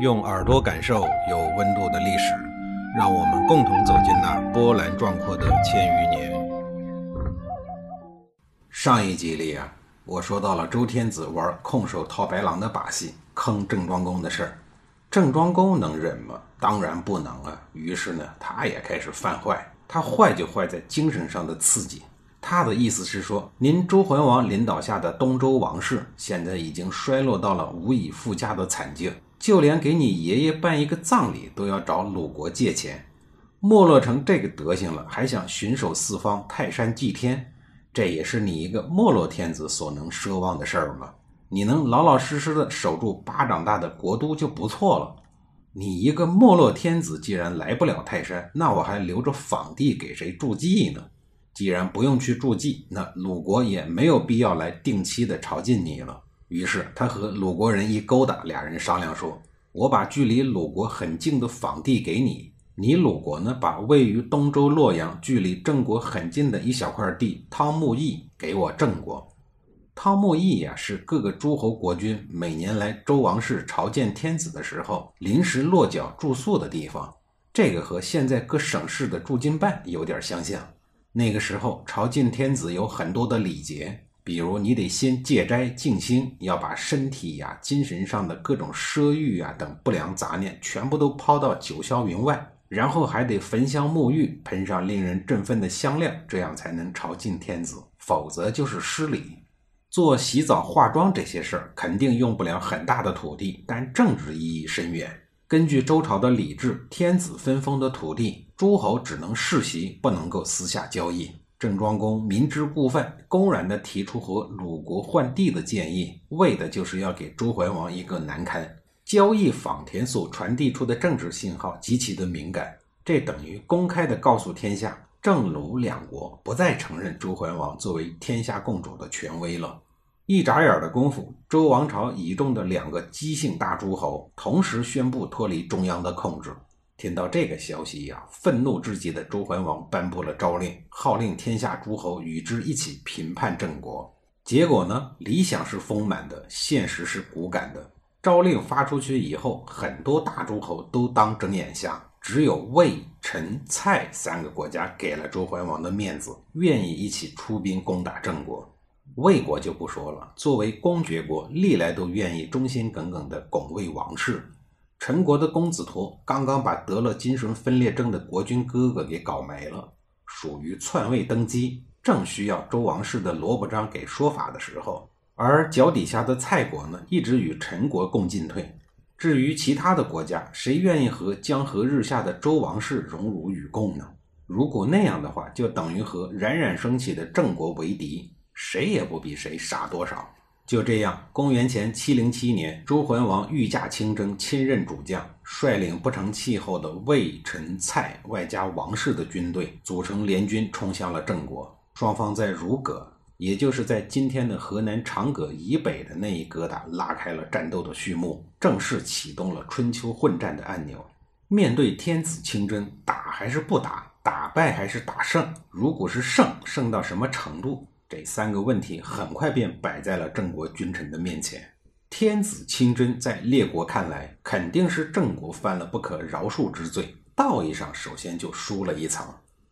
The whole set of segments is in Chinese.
用耳朵感受有温度的历史，让我们共同走进那波澜壮阔的千余年。上一集里啊，我说到了周天子玩空手套白狼的把戏，坑郑庄公的事儿。郑庄公能忍吗？当然不能啊。于是呢，他也开始犯坏。他坏就坏在精神上的刺激。他的意思是说，您周桓王领导下的东周王室现在已经衰落到了无以复加的惨境，就连给你爷爷办一个葬礼都要找鲁国借钱，没落成这个德行了，还想巡守四方、泰山祭天，这也是你一个没落天子所能奢望的事儿吗？你能老老实实的守住巴掌大的国都就不错了。你一个没落天子，既然来不了泰山，那我还留着坊地给谁筑祭呢？既然不用去筑祭，那鲁国也没有必要来定期的朝觐你了。于是他和鲁国人一勾搭，俩人商量说：“我把距离鲁国很近的坊地给你，你鲁国呢，把位于东周洛阳、距离郑国很近的一小块地汤沐邑给我郑国。汤沐邑呀，是各个诸侯国君每年来周王室朝见天子的时候临时落脚住宿的地方。这个和现在各省市的驻京办有点相像。”那个时候朝觐天子有很多的礼节，比如你得先戒斋静心，要把身体呀、精神上的各种奢欲啊等不良杂念全部都抛到九霄云外，然后还得焚香沐浴，喷上令人振奋的香料，这样才能朝觐天子，否则就是失礼。做洗澡、化妆这些事儿肯定用不了很大的土地，但政治意义深远。根据周朝的礼制，天子分封的土地，诸侯只能世袭，不能够私下交易。郑庄公明知故犯，公然地提出和鲁国换地的建议，为的就是要给周桓王一个难堪。交易访田所传递出的政治信号极其的敏感，这等于公开地告诉天下，郑鲁两国不再承认周桓王作为天下共主的权威了。一眨眼的功夫，周王朝倚重的两个姬姓大诸侯同时宣布脱离中央的控制。听到这个消息呀，愤怒至极的周桓王颁布了诏令，号令天下诸侯与之一起平叛郑国。结果呢，理想是丰满的，现实是骨感的。诏令发出去以后，很多大诸侯都当睁眼瞎，只有魏、陈、蔡三个国家给了周桓王的面子，愿意一起出兵攻打郑国。魏国就不说了，作为公爵国，历来都愿意忠心耿耿地拱卫王室。陈国的公子陀刚刚把得了精神分裂症的国君哥哥给搞没了，属于篡位登基，正需要周王室的萝卜章给说法的时候。而脚底下的蔡国呢，一直与陈国共进退。至于其他的国家，谁愿意和江河日下的周王室荣辱与共呢？如果那样的话，就等于和冉冉升起的郑国为敌。谁也不比谁傻多少。就这样，公元前七零七年，周桓王御驾亲征，亲任主将，率领不成气候的魏、陈、蔡外加王室的军队，组成联军冲向了郑国。双方在如葛，也就是在今天的河南长葛以北的那一疙瘩，拉开了战斗的序幕，正式启动了春秋混战的按钮。面对天子亲征，打还是不打？打败还是打胜？如果是胜，胜到什么程度？这三个问题很快便摆在了郑国君臣的面前。天子亲征，在列国看来，肯定是郑国犯了不可饶恕之罪，道义上首先就输了一层。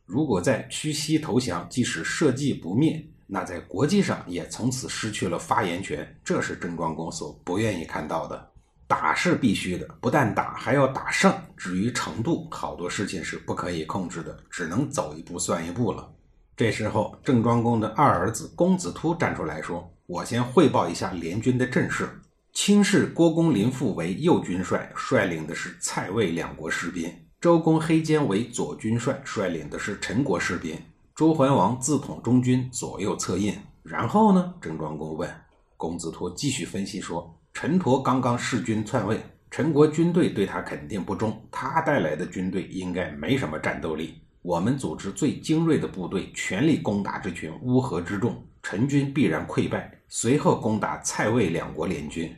如果在屈膝投降，即使社稷不灭，那在国际上也从此失去了发言权，这是郑庄公所不愿意看到的。打是必须的，不但打，还要打胜。至于程度，好多事情是不可以控制的，只能走一步算一步了。这时候，郑庄公的二儿子公子突站出来说：“我先汇报一下联军的阵势。卿士郭公林父为右军帅，率领的是蔡魏两国士兵；周公黑坚为左军帅，率领的是陈国士兵。周桓王自统中军，左右策应。然后呢？”郑庄公问。公子突继续分析说：“陈陀刚刚弑君篡位，陈国军队对他肯定不忠，他带来的军队应该没什么战斗力。”我们组织最精锐的部队，全力攻打这群乌合之众，陈军必然溃败。随后攻打蔡魏两国联军，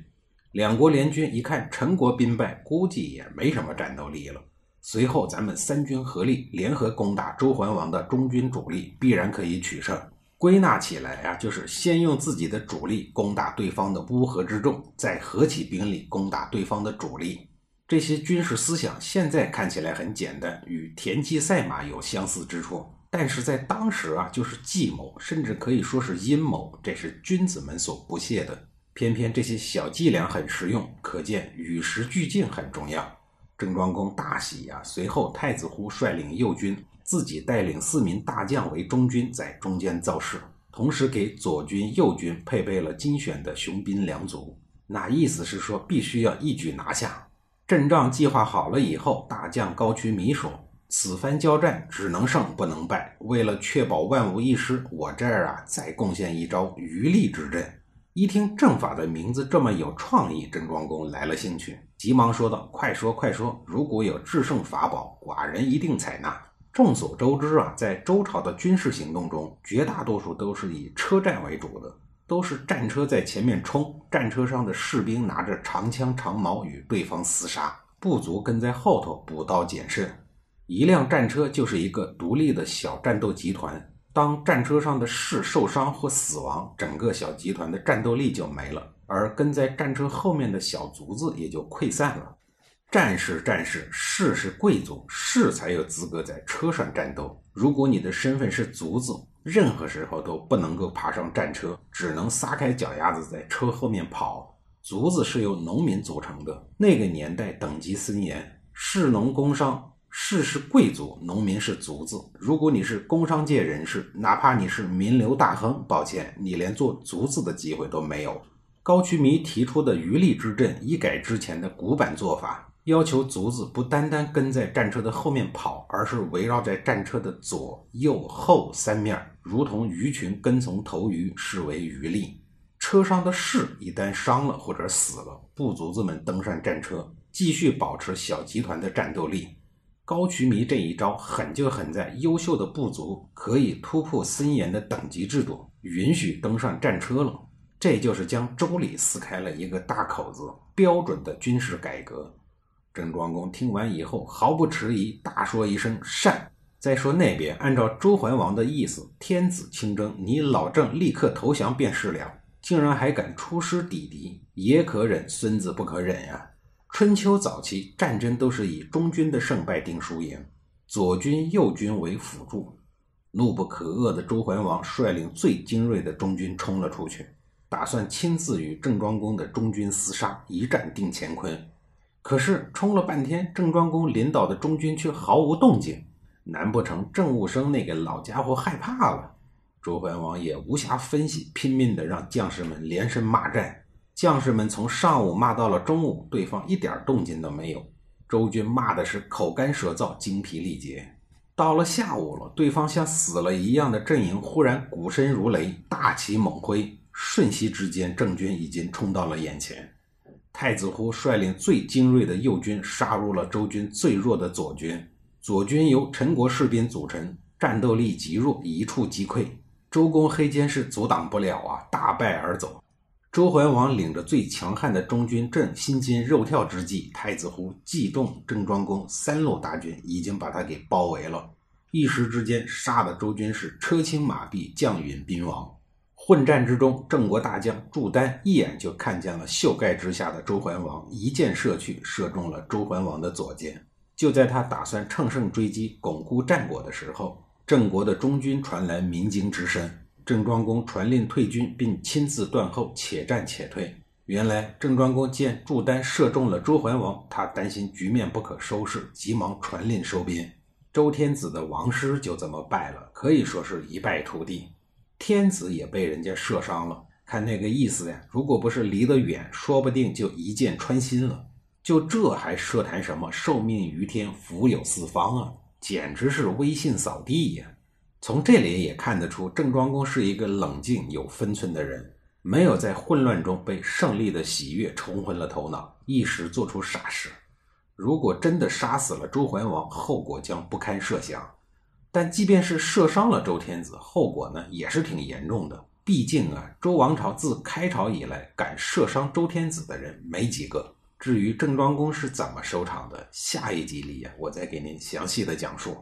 两国联军一看陈国兵败，估计也没什么战斗力了。随后咱们三军合力联合攻打周桓王的中军主力，必然可以取胜。归纳起来啊，就是先用自己的主力攻打对方的乌合之众，再合起兵力攻打对方的主力。这些军事思想现在看起来很简单，与田忌赛马有相似之处，但是在当时啊，就是计谋，甚至可以说是阴谋，这是君子们所不屑的。偏偏这些小伎俩很实用，可见与时俱进很重要。郑庄公大喜呀，随后太子乎率领右军，自己带领四名大将为中军，在中间造势，同时给左军、右军配备了精选的雄兵良卒。那意思是说，必须要一举拿下。阵仗计划好了以后，大将高渠弥说：“此番交战只能胜不能败，为了确保万无一失，我这儿啊再贡献一招余力之阵。”一听阵法的名字这么有创意，郑庄公来了兴趣，急忙说道：“快说快说！如果有制胜法宝，寡人一定采纳。”众所周知啊，在周朝的军事行动中，绝大多数都是以车战为主的，都是战车在前面冲，战车上的士兵拿着长枪长矛与对方厮杀，部族跟在后头补刀减胜。一辆战车就是一个独立的小战斗集团。当战车上的士受伤或死亡，整个小集团的战斗力就没了，而跟在战车后面的小卒子也就溃散了。战士，战士，士是贵族，士才有资格在车上战斗。如果你的身份是卒子，任何时候都不能够爬上战车，只能撒开脚丫子在车后面跑。卒子是由农民组成的，那个年代等级森严，士农工商。士是贵族，农民是卒子。如果你是工商界人士，哪怕你是名流大亨，抱歉，你连做卒子的机会都没有。高渠弥提出的余力之阵，一改之前的古板做法，要求卒子不单单跟在战车的后面跑，而是围绕在战车的左、右、后三面，如同鱼群跟从头鱼，视为余力。车上的士一旦伤了或者死了，部卒子们登上战车，继续保持小集团的战斗力。高渠弥这一招狠就狠在，优秀的部族可以突破森严的等级制度，允许登上战车了。这就是将周礼撕开了一个大口子，标准的军事改革。郑庄公听完以后毫不迟疑，大说一声善。再说那边，按照周桓王的意思，天子亲征，你老郑立刻投降便是了，竟然还敢出师抵敌，爷可忍，孙子不可忍呀！春秋早期战争都是以中军的胜败定输赢，左军、右军为辅助。怒不可遏的周桓王率领最精锐的中军冲了出去，打算亲自与郑庄公的中军厮杀，一战定乾坤。可是冲了半天，郑庄公领导的中军却毫无动静。难不成郑务生那个老家伙害怕了？周桓王也无暇分析，拼命的让将士们连声骂战。将士们从上午骂到了中午，对方一点动静都没有。周军骂的是口干舌燥、精疲力竭。到了下午了，对方像死了一样的阵营忽然鼓声如雷，大旗猛挥，瞬息之间，郑军已经冲到了眼前。太子乎率领最精锐的右军杀入了周军最弱的左军，左军由陈国士兵组成，战斗力极弱，一触即溃。周公黑坚是阻挡不了啊，大败而走。周桓王领着最强悍的中军，正心惊肉跳之际，太子乎计动郑庄公三路大军已经把他给包围了。一时之间，杀的周军是车倾马毙，将陨兵亡。混战之中，郑国大将祝丹一眼就看见了袖盖之下的周桓王，一箭射去，射中了周桓王的左肩。就在他打算乘胜追击，巩固战果的时候，郑国的中军传来鸣金之声。郑庄公传令退军，并亲自断后，且战且退。原来郑庄公见祝丹射中了周桓王，他担心局面不可收拾，急忙传令收兵。周天子的王师就这么败了，可以说是一败涂地。天子也被人家射伤了，看那个意思呀，如果不是离得远，说不定就一箭穿心了。就这还奢谈什么受命于天，福有四方啊？简直是威信扫地呀！从这里也看得出，郑庄公是一个冷静有分寸的人，没有在混乱中被胜利的喜悦冲昏了头脑，一时做出傻事。如果真的杀死了周桓王，后果将不堪设想。但即便是射伤了周天子，后果呢也是挺严重的。毕竟啊，周王朝自开朝以来，敢射伤周天子的人没几个。至于郑庄公是怎么收场的，下一集里呀，我再给您详细的讲述。